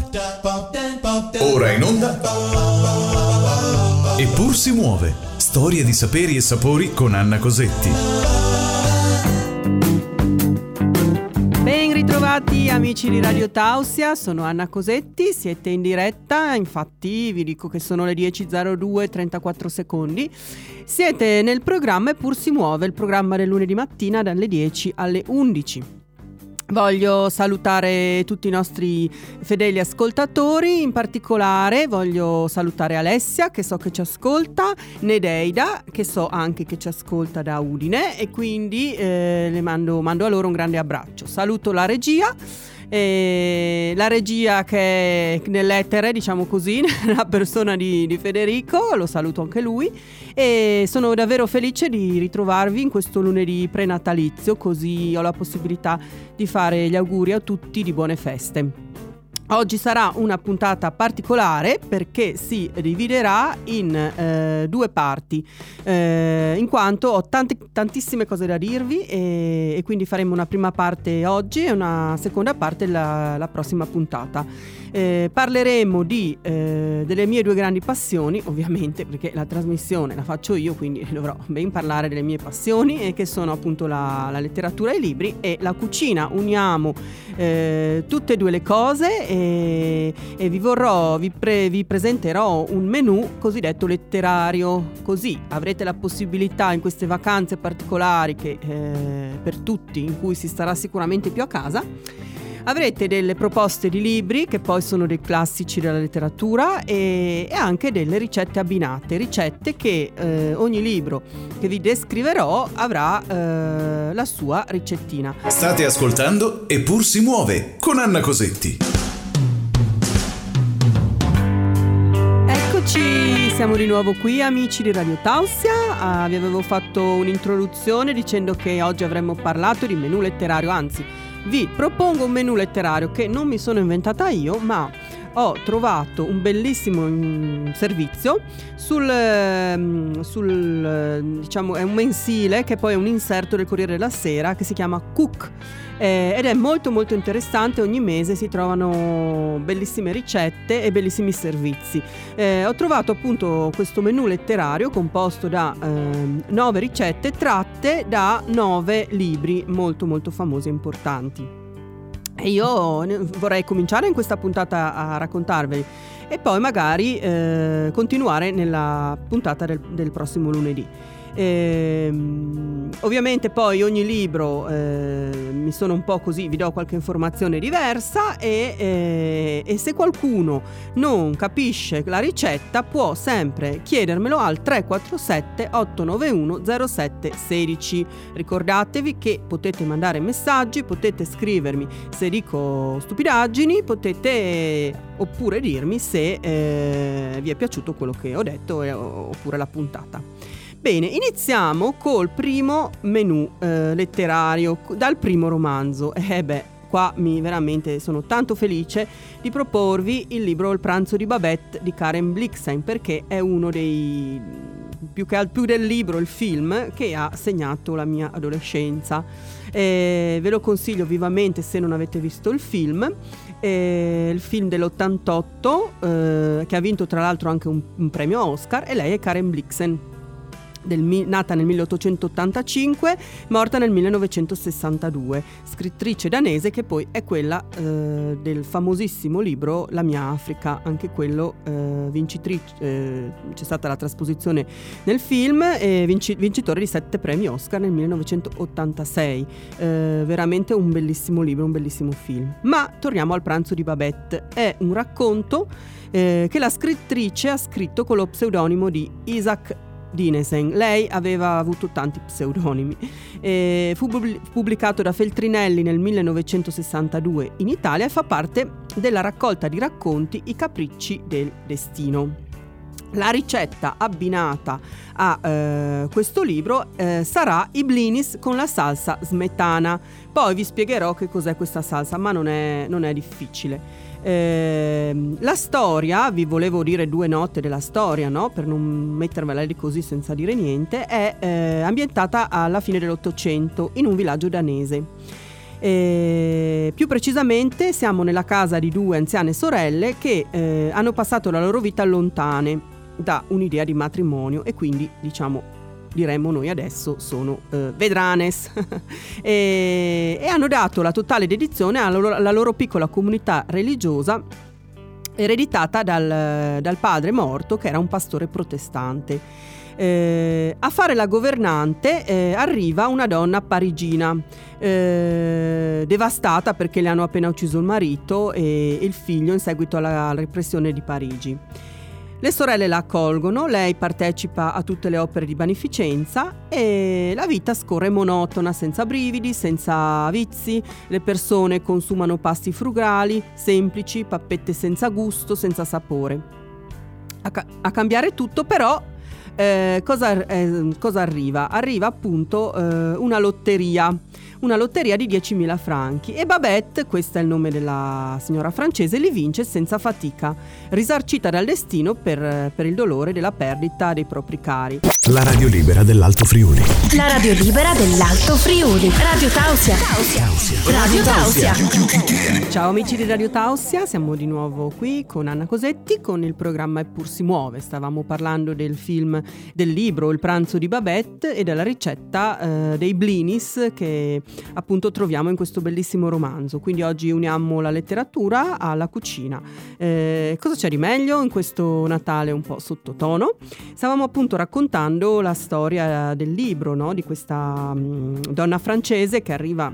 Forte. Ora in onda. Eppur si muove. Storie di saperi e sapori con Anna Cosetti. Ben ritrovati amici di Radio Tausia, sono Anna Cosetti, siete in diretta, infatti vi dico che sono le 10.02 34 secondi. Siete nel programma Eppur si muove, il programma del lunedì mattina dalle 10 alle 11. Voglio salutare tutti i nostri fedeli ascoltatori, in particolare voglio salutare Alessia che so che ci ascolta, Nedeida che so anche che ci ascolta da Udine e quindi eh, le mando, mando a loro un grande abbraccio. Saluto la regia. E la regia che è nell'etere, diciamo così, la persona di, di, Federico, lo saluto anche lui e sono davvero felice di ritrovarvi in questo lunedì prenatalizio, così ho la possibilità di fare gli auguri a tutti di buone feste. Oggi sarà una puntata particolare perché si dividerà in eh, due parti, eh, in quanto ho tante, tantissime cose da dirvi e, e, quindi faremo una prima parte oggi e una seconda parte la, la prossima puntata. Eh, parleremo di, eh, delle mie due grandi passioni, ovviamente perché la trasmissione la faccio io, quindi dovrò ben parlare delle mie passioni, e che sono appunto la, la letteratura e i libri e la cucina. Uniamo eh, tutte e due le cose e, e vi, vorrò, vi, pre, vi presenterò un menù cosiddetto letterario, così avrete la possibilità in queste vacanze particolari che eh, per tutti, in cui si starà sicuramente più a casa, Avrete delle proposte di libri che poi sono dei classici della letteratura e, e anche delle ricette abbinate, ricette che eh, ogni libro che vi descriverò avrà eh, la sua ricettina. State ascoltando Eppur si muove con Anna Cosetti. Eccoci, siamo di nuovo qui amici di Radio Tausia. Ah, vi avevo fatto un'introduzione dicendo che oggi avremmo parlato di menù letterario, anzi vi propongo un menù letterario che non mi sono inventata io, ma ho trovato un bellissimo mm, servizio sul, mm, sul, diciamo, è un mensile che poi è un inserto del Corriere della Sera che si chiama Cook eh, ed è molto molto interessante, ogni mese si trovano bellissime ricette e bellissimi servizi. Eh, ho trovato appunto questo menù letterario composto da eh, nove ricette tratte da nove libri molto molto famosi e importanti. E io vorrei cominciare in questa puntata a raccontarveli e poi magari eh, continuare nella puntata del, del prossimo lunedì. Ehm, ovviamente poi ogni libro eh, mi sono un po' così, vi do qualche informazione diversa e, eh, e, se qualcuno non capisce la ricetta può sempre chiedermelo al 347 891 0716. Ricordatevi che potete mandare messaggi, potete scrivermi se dico stupidaggini, potete oppure dirmi se eh, vi è piaciuto quello che ho detto eh, oppure la puntata. Bene, iniziamo col primo menù eh, letterario, dal primo romanzo. Eh beh, qua mi veramente sono tanto felice di proporvi il libro Il pranzo di Babette di Karen Blixen perché è uno dei più che più del libro, il film che ha segnato la mia adolescenza. Eh, ve lo consiglio vivamente se non avete visto il film. Eh, il film dell'88 eh, che ha vinto tra l'altro anche un, un premio Oscar e lei è Karen Blixen del, nata nel 1885, morta nel 1962, scrittrice danese che poi è quella eh, del famosissimo libro La mia Africa, anche quello eh, vincitrice, eh, c'è stata la trasposizione nel film e vinci, vincitore di sette premi Oscar nel 1986, eh, veramente un bellissimo libro, un bellissimo film. Ma torniamo al pranzo di Babette, è un racconto eh, che la scrittrice ha scritto con lo pseudonimo di Isaac Dinesen. Lei aveva avuto tanti pseudonimi. Eh, fu pubblicato da Feltrinelli nel 1962 in Italia e fa parte della raccolta di racconti I capricci del destino. La ricetta abbinata a eh, questo libro eh, sarà i blinis con la salsa smetana. Poi vi spiegherò che cos'è questa salsa, ma non è, non è difficile. Eh, la storia, vi volevo dire due note della storia, no? per non mettervela lì così senza dire niente, è eh, ambientata alla fine dell'Ottocento in un villaggio danese. E più precisamente siamo nella casa di due anziane sorelle che eh, hanno passato la loro vita lontane da un'idea di matrimonio e quindi diciamo diremmo noi adesso sono eh, vedranes e, e, hanno dato la totale dedizione alla loro, alla loro piccola comunità religiosa ereditata dal, dal, padre morto che era un pastore protestante. Eh, a fare la governante eh, arriva una donna parigina eh, devastata perché le hanno appena ucciso il marito e il figlio in seguito alla repressione di Parigi. Le sorelle la accolgono, lei partecipa a tutte le opere di beneficenza e la vita scorre monotona, senza brividi, senza vizi, le persone consumano pasti frugali, semplici, pappette senza gusto, senza sapore. A, ca- a cambiare tutto però eh, cosa, eh, cosa, arriva? Arriva appunto eh, una lotteria una lotteria di 10.000 franchi e Babette, questo è il nome della signora francese, li vince senza fatica, risarcita dal destino per, per il dolore della perdita dei propri cari. La radio libera dell'Alto Friuli. La radio libera dell'Alto Friuli. Radio Tausia. Radio Tausia. Ciao amici di Radio Tausia, siamo di nuovo qui con Anna Cosetti con il programma Eppur si muove. Stavamo parlando del film, del libro Il pranzo di Babette e della ricetta eh, dei blinis che appunto troviamo in questo bellissimo romanzo. Quindi oggi uniamo la letteratura alla cucina. Eh, cosa c'è di meglio in questo Natale un po' sottotono? Stavamo appunto raccontando la storia del libro, no? di questa mh, mm, donna francese che arriva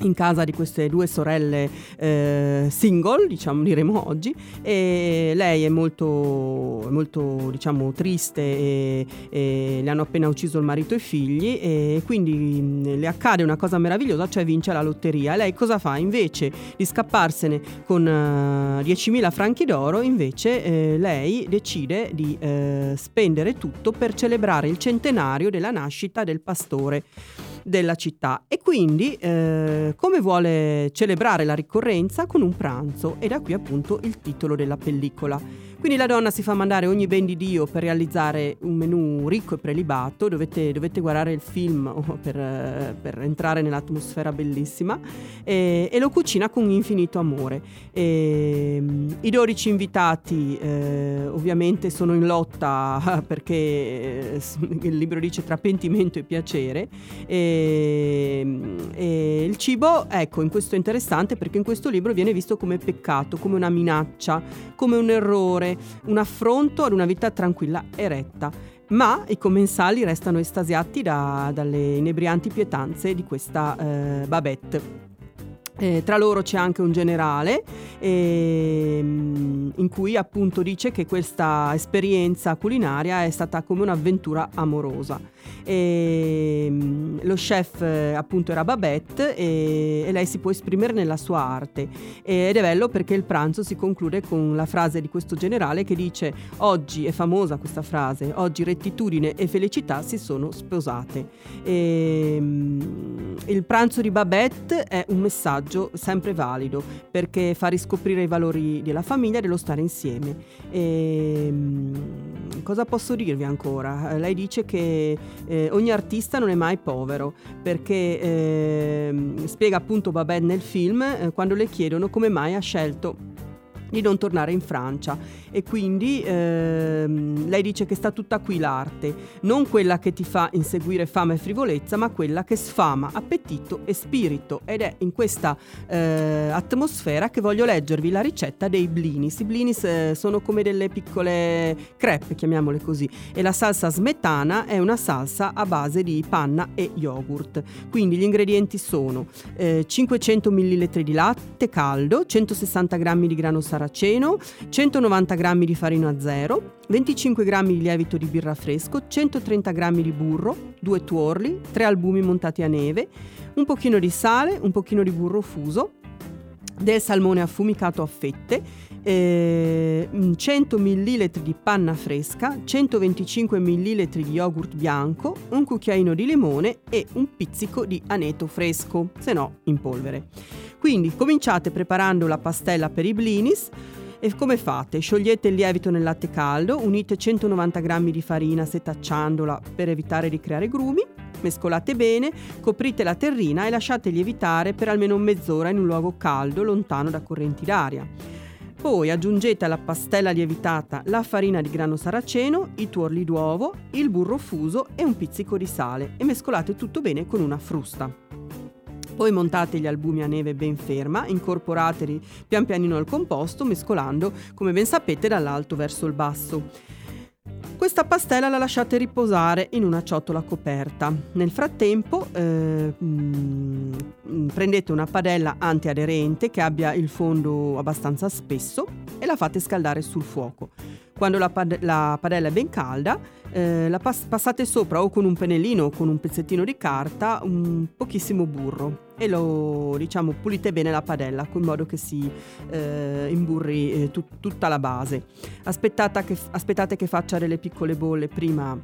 in casa di queste due sorelle eh, single, diciamo, diremo oggi, e lei è molto, molto diciamo, triste e, e, le hanno appena ucciso il marito e i figli e quindi mh, le accade una cosa meravigliosa, cioè vince la lotteria. Lei cosa fa? Invece di scapparsene con uh, eh, 10.000 franchi d'oro, invece eh, lei decide di eh, spendere tutto per celebrare il centenario della nascita del pastore della città. E quindi eh, come vuole celebrare la ricorrenza? Con un pranzo. E da qui appunto il titolo della pellicola. Quindi la donna si fa mandare ogni ben di Dio per realizzare un menù ricco e prelibato, dovete, dovete guardare il film per, per, entrare nell'atmosfera bellissima, e, e, lo cucina con infinito amore. E, I 12 invitati eh, ovviamente sono in lotta perché eh, il libro dice tra pentimento e piacere. E, e il cibo, ecco, in questo è interessante perché in questo libro viene visto come peccato, come una minaccia, come un errore un affronto ad una vita tranquilla e retta. Ma i commensali restano estasiati da, dalle inebrianti pietanze di questa eh, Babette. Eh, tra loro c'è anche un generale eh, in cui appunto dice che questa esperienza culinaria è stata come un'avventura amorosa. E, ehm, lo chef eh, appunto era Babette e, e, lei si può esprimere nella sua arte ed è bello perché il pranzo si conclude con la frase di questo generale che dice oggi è famosa questa frase oggi rettitudine e felicità si sono sposate e, ehm, il pranzo di Babette è un messaggio sempre valido perché fa riscoprire i valori della famiglia e dello stare insieme. E, ehm, cosa posso dirvi ancora? Lei dice che eh, ogni artista non è mai povero, perché eh, spiega appunto Babette nel film eh, quando le chiedono come mai ha scelto di non tornare in Francia e quindi ehm, lei dice che sta tutta qui l'arte, non quella che ti fa inseguire fama e frivolezza, ma quella che sfama appetito e spirito ed è in questa eh, atmosfera che voglio leggervi la ricetta dei blinis. I blinis eh, sono come delle piccole crepe, chiamiamole così, e la salsa smetana è una salsa a base di panna e yogurt. Quindi gli ingredienti sono eh, 500 ml di latte caldo, 160 g di grano saraceno, saraceno, 190 g di farina zero, 25 g di lievito di birra fresco, 130 g di burro, 2 tuorli, 3 albumi montati a neve, un pochino di sale, un pochino di burro fuso, del salmone affumicato a fette, eh, 100 ml di panna fresca, 125 ml di yogurt bianco, un cucchiaino di limone e un pizzico di aneto fresco, se no in polvere. Quindi cominciate preparando la pastella per i blinis. E come fate? Sciogliete il lievito nel latte caldo, unite 190 g di farina setacciandola per evitare di creare grumi, Mescolate bene, coprite la terrina e lasciate lievitare per almeno mezz'ora in un luogo caldo, lontano da correnti d'aria. Poi aggiungete alla pastella lievitata la farina di grano saraceno, i tuorli d'uovo, il burro fuso e un pizzico di sale e mescolate tutto bene con una frusta. Poi montate gli albumi a neve ben ferma, incorporateli pian pianino al composto, mescolando, come ben sapete, dall'alto verso il basso. Questa pastella la lasciate riposare in una ciotola coperta. Nel frattempo eh, mh, mm, prendete una padella antiaderente che abbia il fondo abbastanza spesso e la fate scaldare sul fuoco. Quando la, pad- la padella è ben calda, eh, la pas- passate sopra o con un pennellino o con un pezzettino di carta un pochissimo burro e lo diciamo pulite bene la padella in modo che si eh, imburri eh, tut- tutta la base. Che, aspettate che faccia delle piccole bolle prima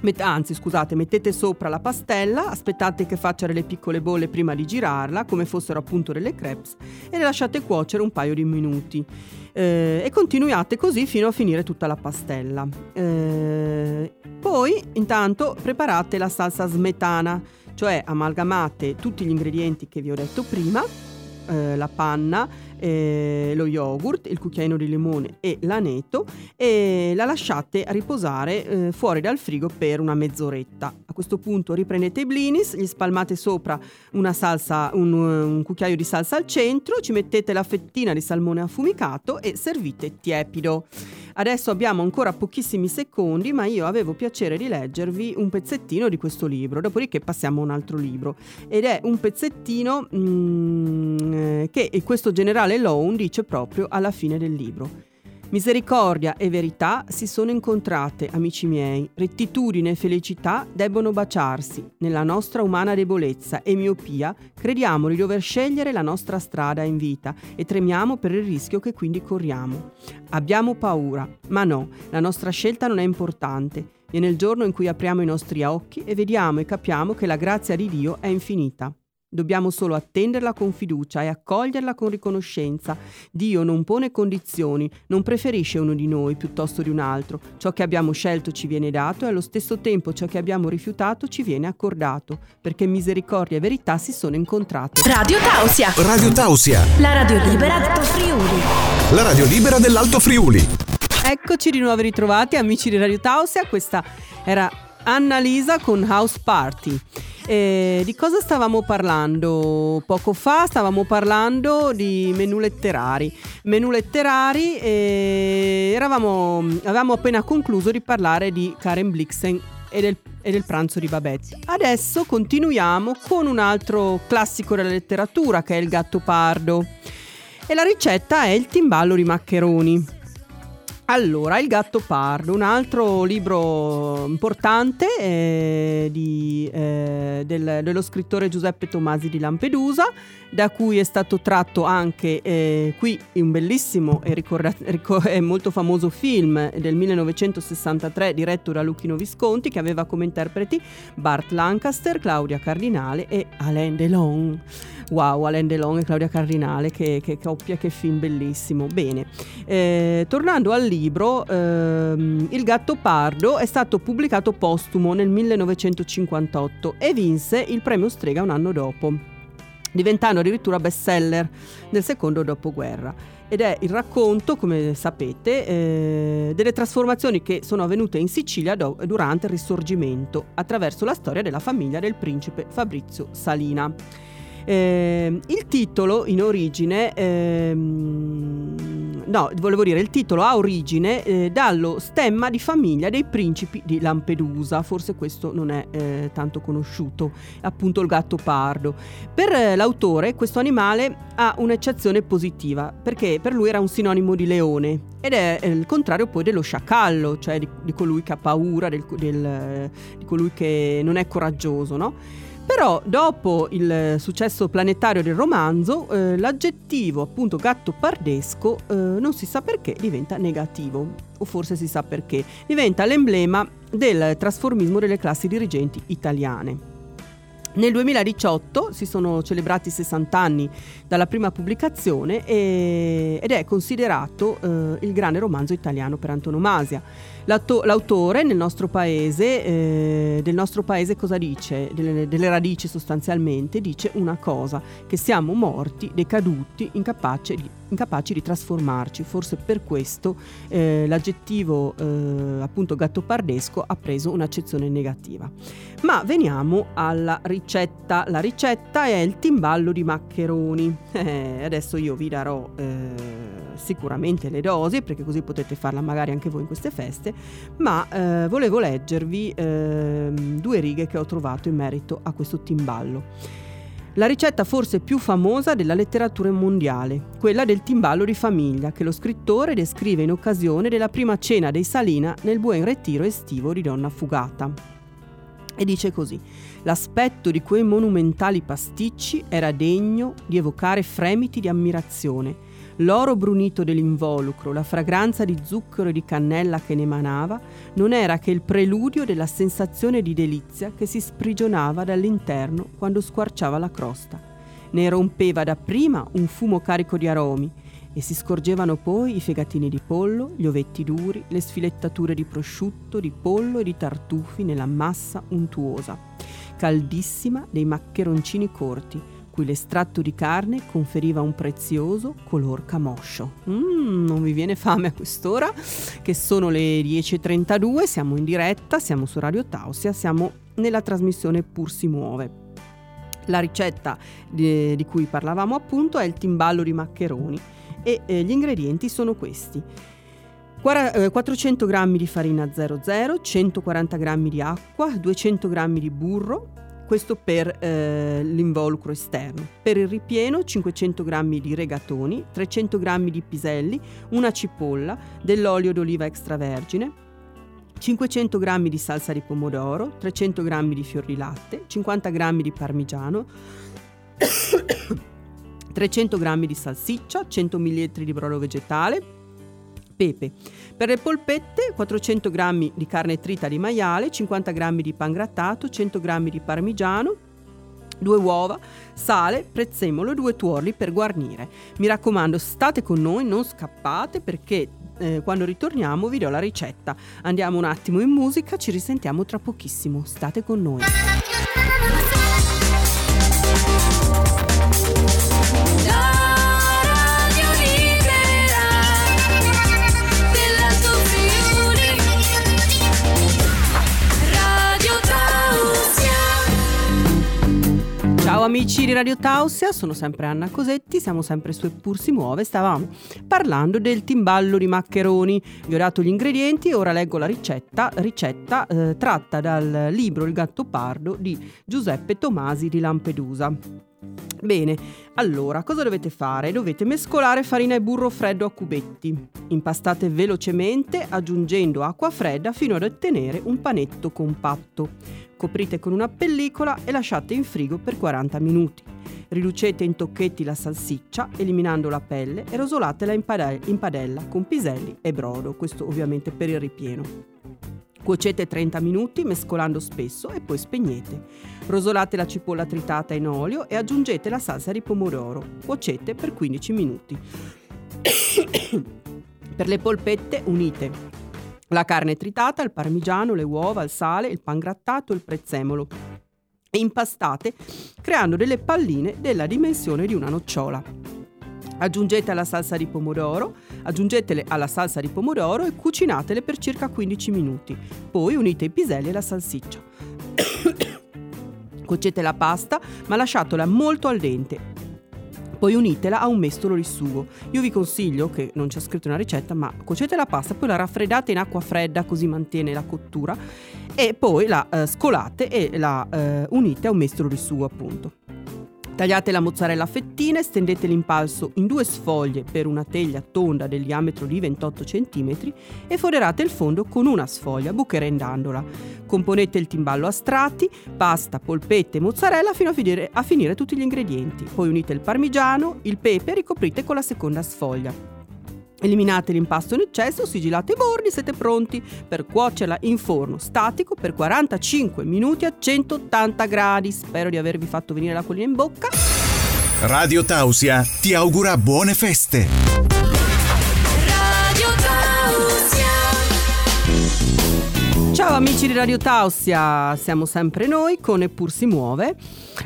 Met- anzi, scusate, mettete sopra la pastella, aspettate che faccia delle piccole bolle prima di girarla, come fossero appunto delle crepes, e le lasciate cuocere un paio di minuti. Eh, e continuate così fino a finire tutta la pastella. Eh, poi, intanto, preparate la salsa smetana, cioè amalgamate tutti gli ingredienti che vi ho detto prima, eh, la panna, eh, lo yogurt, il cucchiaino di limone e l'aneto e la lasciate riposare eh, fuori dal frigo per una mezz'oretta. A questo punto riprendete i blinis, gli spalmate sopra salsa, un, un cucchiaio di salsa al centro, ci mettete la fettina di salmone affumicato e servite tiepido. Adesso abbiamo ancora pochissimi secondi, ma io avevo piacere di leggervi un pezzettino di questo libro, dopodiché passiamo a un altro libro. Ed è un pezzettino mm, che questo generale Lone dice proprio alla fine del libro. Misericordia e verità si sono incontrate, amici miei. Rettitudine e felicità debbono baciarsi. Nella nostra umana debolezza e miopia crediamo di dover scegliere la nostra strada in vita e tremiamo per il rischio che quindi corriamo. Abbiamo paura, ma no, la nostra scelta non è importante. Viene il giorno in cui apriamo i nostri occhi e vediamo e capiamo che la grazia di Dio è infinita. Dobbiamo solo attenderla con fiducia e accoglierla con riconoscenza. Dio non pone condizioni, non preferisce uno di noi piuttosto di un altro. Ciò che abbiamo scelto ci viene dato e allo stesso tempo ciò che abbiamo rifiutato ci viene accordato, perché misericordia e verità si sono incontrate. Radio Tausia. Radio Tausia. La radio libera d'Alto Friuli. La radio libera dell'Alto Friuli. Eccoci di nuovo ritrovati amici di Radio Tausia, questa era Annalisa con House Party. Eh, di cosa stavamo parlando poco fa? Stavamo parlando di menù letterari. Menù letterari, eh, eravamo, avevamo appena concluso di parlare di Karen Blixen e del, e del, pranzo di Babette. Adesso continuiamo con un altro classico della letteratura che è il gatto pardo. E la ricetta è il timballo di maccheroni. Allora, Il gatto pardo, un altro libro importante eh, di, eh, del, dello scrittore Giuseppe Tomasi di Lampedusa, da cui è stato tratto anche eh, qui un bellissimo e, ricorda- ricor- molto famoso film del 1963 diretto da Luchino Visconti che aveva come interpreti Bart Lancaster, Claudia Cardinale e Alain Delon. Wow, Alain Delon e Claudia Cardinale, che, che coppia, che film bellissimo. Bene, eh, tornando al libro, ehm, Il gatto pardo è stato pubblicato postumo nel 1958 e vinse il premio Strega un anno dopo, diventando addirittura bestseller nel secondo dopoguerra ed è il racconto, come sapete, eh, delle trasformazioni che sono avvenute in Sicilia do- durante il Risorgimento attraverso la storia della famiglia del principe Fabrizio Salina. Eh, il titolo in origine, ehm, no, volevo dire, il titolo ha origine eh, dallo stemma di famiglia dei principi di Lampedusa, forse questo non è eh, tanto conosciuto, appunto il gatto pardo. Per eh, l'autore questo animale ha un'eccezione positiva, perché per lui era un sinonimo di leone ed è il contrario poi dello sciacallo, cioè di, di colui che ha paura, del, del, di colui che non è coraggioso, no? Però dopo il successo planetario del romanzo, eh, l'aggettivo appunto gatto pardesco eh, non si sa perché diventa negativo, o forse si sa perché, diventa l'emblema del trasformismo delle classi dirigenti italiane. Nel 2018 si sono celebrati 60 anni dalla prima pubblicazione e, ed è considerato eh, il grande romanzo italiano per antonomasia. L'auto- l'autore nel nostro paese, eh, del nostro paese cosa dice? Delle, delle, radici sostanzialmente, dice una cosa, che siamo morti, decaduti, incapaci di, incapaci di trasformarci. Forse per questo eh, l'aggettivo eh, appunto gattopardesco ha preso un'accezione negativa. Ma veniamo alla ricetta. La ricetta è il timballo di maccheroni. Eh, adesso io vi darò eh, sicuramente le dosi perché così potete farla magari anche voi in queste feste, ma eh, volevo leggervi ehm, due righe che ho trovato in merito a questo timballo. La ricetta forse più famosa della letteratura mondiale, quella del timballo di famiglia, che lo scrittore descrive in occasione della prima cena dei Salina nel buon ritiro estivo di Donna Fugata. E dice così, l'aspetto di quei monumentali pasticci era degno di evocare fremiti di ammirazione. L'oro brunito dell'involucro, la fragranza di zucchero e di cannella che ne emanava, non era che il preludio della sensazione di delizia che si sprigionava dall'interno quando squarciava la crosta. Ne rompeva dapprima un fumo carico di aromi, e si scorgevano poi i fegatini di pollo, gli ovetti duri, le sfilettature di prosciutto, di pollo e di tartufi nella massa untuosa, caldissima dei maccheroncini corti, cui l'estratto di carne conferiva un prezioso color camoscio. Mm, non vi viene fame a quest'ora, che sono le 10.32, siamo in diretta, siamo su Radio Tausia, siamo nella trasmissione Pur si muove. La ricetta di, di cui parlavamo appunto è il timballo di maccheroni e eh, gli ingredienti sono questi. 400 g di farina 00, 140 g di acqua, 200 g di burro, questo per eh, l'involucro esterno. Per il ripieno 500 g di regatoni, 300 g di piselli, una cipolla, dell'olio d'oliva extravergine, 500 g di salsa di pomodoro, 300 g di fior di latte, 50 g di parmigiano, 300 g di salsiccia, 100 ml di brodo vegetale, pepe. Per le polpette 400 g di carne trita di maiale, 50 g di pan grattato, 100 g di parmigiano, due uova, sale, prezzemolo e due tuorli per guarnire. Mi raccomando, state con noi, non scappate perché eh, quando ritorniamo vi do la ricetta. Andiamo un attimo in musica, ci risentiamo tra pochissimo. State con noi. Ciao amici di Radio Tausia, sono sempre Anna Cosetti, siamo sempre su Eppur si muove, stavamo parlando del timballo di maccheroni, vi ho dato gli ingredienti ora leggo la ricetta, ricetta eh, tratta dal libro Il gatto pardo di Giuseppe Tomasi di Lampedusa. Bene, allora cosa dovete fare? Dovete mescolare farina e burro freddo a cubetti. Impastate velocemente aggiungendo acqua fredda fino ad ottenere un panetto compatto. Coprite con una pellicola e lasciate in frigo per 40 minuti. Riducete in tocchetti la salsiccia, eliminando la pelle e rosolatela in, padella, con piselli e brodo, questo ovviamente per il ripieno. Cuocete 30 minuti mescolando spesso e poi spegnete. Rosolate la cipolla tritata in olio e aggiungete la salsa di pomodoro. Cuocete per 15 minuti. per le polpette unite la carne tritata, il parmigiano, le uova, il sale, il pan grattato, il prezzemolo e impastate creando delle palline della dimensione di una nocciola. Aggiungete alla salsa di pomodoro, aggiungetele alla salsa di pomodoro e cucinatele per circa 15 minuti. Poi unite i piselli e la salsiccia. Cuocete la pasta, ma lasciatela molto al dente poi unitela a un mestolo di sugo. Io vi consiglio, che non c'è scritto una ricetta, ma cuocete la pasta, poi la raffreddate in acqua fredda così mantiene la cottura e poi la eh, scolate e la eh, unite a un mestolo di sugo appunto. Tagliate la mozzarella a fettine, stendete l'impalso in due sfoglie per una teglia tonda del diametro di 28 cm e foderate il fondo con una sfoglia, bucherendandola. Componete il timballo a strati, pasta, polpette e mozzarella fino a finire, a finire tutti gli ingredienti. Poi unite il parmigiano, il pepe e ricoprite con la seconda sfoglia. Eliminate l'impasto in eccesso, sigillate i bordi, siete pronti per cuocerla in forno statico per 45 minuti a 180 gradi. Spero di avervi fatto venire l'acquolina in bocca. Radio Tausia ti augura buone feste. Ciao amici di Radio Tausia, siamo sempre noi con Eppur si muove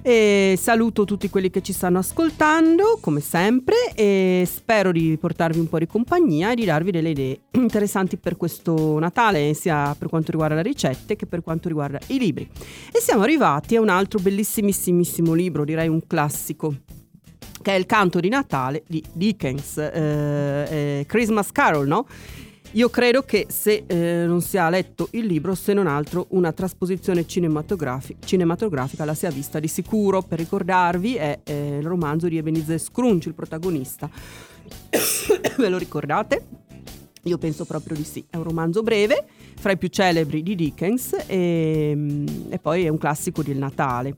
e saluto tutti quelli che ci stanno ascoltando come sempre e spero di portarvi un po' di compagnia e di darvi delle idee interessanti per questo Natale sia per quanto riguarda le ricette che per quanto riguarda i libri. E siamo arrivati a un altro bellissimissimissimo libro, direi un classico che è il canto di Natale di Dickens, eh, eh, Christmas Carol, no? Io credo che se eh, non si ha letto il libro, se non altro una trasposizione cinematografi- cinematografica la si è vista di sicuro. Per ricordarvi è eh, il romanzo di Ebenezer Scrunch, il protagonista. Ve lo ricordate? Io penso proprio di sì. È un romanzo breve, fra i più celebri di Dickens e, e poi è un classico del Natale.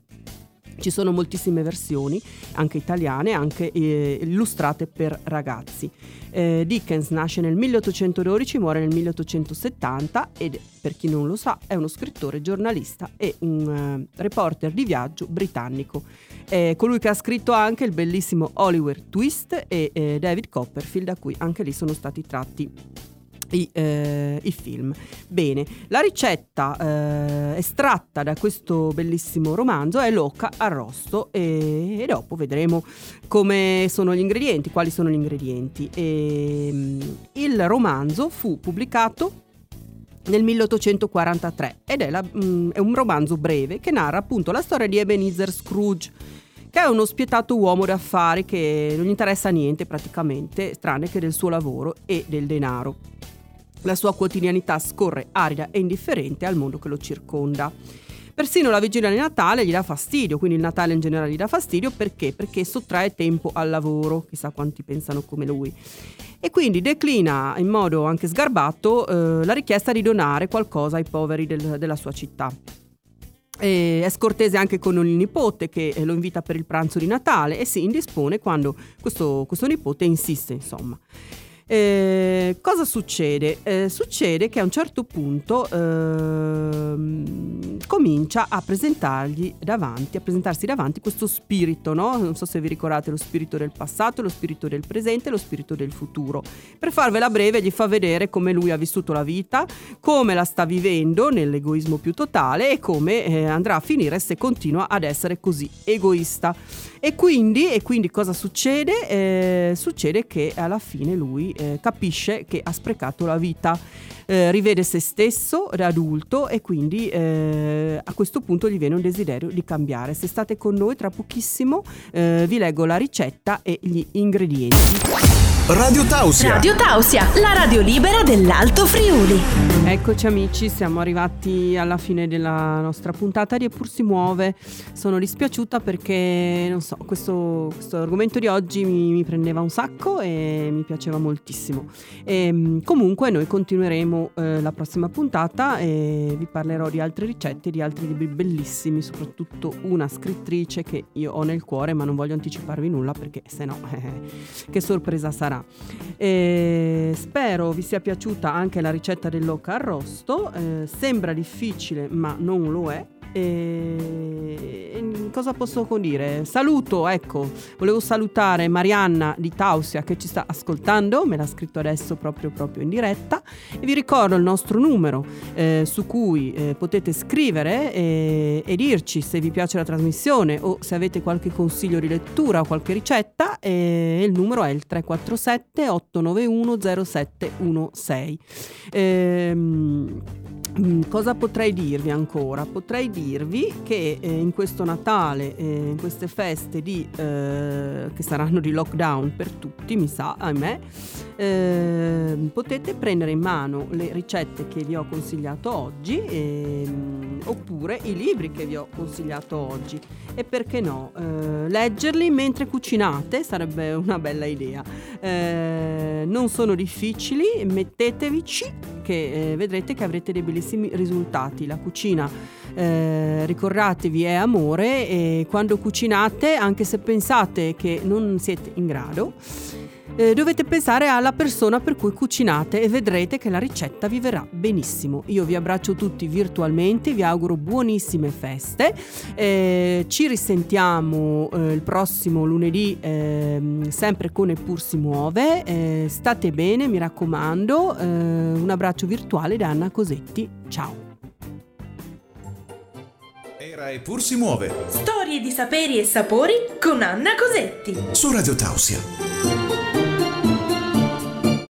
Ci sono moltissime versioni, anche italiane, anche eh, illustrate per ragazzi. Eh, Dickens nasce nel 1812, muore nel 1870 ed, per chi non lo sa, è uno scrittore, giornalista e un eh, reporter di viaggio britannico. È colui che ha scritto anche il bellissimo Oliver Twist e eh, David Copperfield, da cui anche lì sono stati tratti i, eh, i, film. Bene, la ricetta eh, estratta da questo bellissimo romanzo è l'oca arrosto e, e, dopo vedremo come sono gli ingredienti, quali sono gli ingredienti. E, mm, il romanzo fu pubblicato nel 1843 ed è, la, mh, è un romanzo breve che narra appunto la storia di Ebenezer Scrooge che è uno spietato uomo d'affari che non gli interessa niente praticamente, tranne che del suo lavoro e del denaro. La sua quotidianità scorre arida e indifferente al mondo che lo circonda. Persino la vigilia di Natale gli dà fastidio, quindi il Natale in generale gli dà fastidio perché? Perché sottrae tempo al lavoro, chissà quanti pensano come lui. E quindi declina in modo anche sgarbato eh, la richiesta di donare qualcosa ai poveri del, della sua città. E è scortese anche con il nipote che lo invita per il pranzo di Natale e si indispone quando questo, questo nipote insiste, insomma. Eh, cosa succede? Eh, succede che a un certo punto eh, comincia a presentargli davanti, a presentarsi davanti questo spirito, no? Non so se vi ricordate lo spirito del passato, lo spirito del presente e lo spirito del futuro. Per farvela breve gli fa vedere come lui ha vissuto la vita, come la sta vivendo nell'egoismo più totale e come eh, andrà a finire se continua ad essere così egoista. E quindi, e quindi cosa succede? Eh, succede che alla fine lui eh, capisce che ha sprecato la vita, eh, rivede se stesso da adulto e quindi eh, a questo punto gli viene un desiderio di cambiare. Se state con noi tra pochissimo eh, vi leggo la ricetta e gli ingredienti. Radio Tausia. Radio Tausia, la radio libera dell'Alto Friuli. Eccoci amici, siamo arrivati alla fine della nostra puntata di Eppur si muove. Sono dispiaciuta perché, non so, questo, questo argomento di oggi mi, mi, prendeva un sacco e mi piaceva moltissimo. E, ehm, comunque noi continueremo eh, la prossima puntata e vi parlerò di altre ricette, di altri libri bellissimi, soprattutto una scrittrice che io ho nel cuore ma non voglio anticiparvi nulla perché se no eh, che sorpresa sarà sarà. E spero vi sia piaciuta anche la ricetta dell'oca arrosto, eh, sembra difficile ma non lo è e, cosa posso dire? Saluto, ecco, volevo salutare Marianna di Tausia che ci sta ascoltando, me l'ha scritto adesso proprio, proprio in diretta e vi ricordo il nostro numero eh, su cui eh, potete scrivere e, e, dirci se vi piace la trasmissione o se avete qualche consiglio di lettura o qualche ricetta e il numero è il 347 891 0716. Ehm, cosa potrei dirvi ancora? Potrei dirvi che eh, in questo Natale, eh, in queste feste di, eh, che saranno di lockdown per tutti, mi sa, ahimè, ehm, potete prendere in mano le ricette che vi ho consigliato oggi ehm, oppure i libri che vi ho consigliato oggi e perché no, eh, leggerli mentre cucinate sarebbe una bella idea. Eh, non sono difficili, mettetevici che eh, vedrete che avrete dei bellissimi risultati. La cucina, eh, ricordatevi, è amore e quando cucinate, anche se pensate che non siete in grado, eh, dovete pensare alla persona per cui cucinate e vedrete che la ricetta vi verrà benissimo. Io vi abbraccio tutti virtualmente, vi auguro buonissime feste, eh, ci risentiamo eh, il prossimo lunedì ehm, sempre con Eppur si muove, eh, state bene mi raccomando, eh, un abbraccio virtuale da Anna Cosetti, ciao! Era Eppur si muove Storie di saperi e sapori con Anna Cosetti. su Radio Tausia.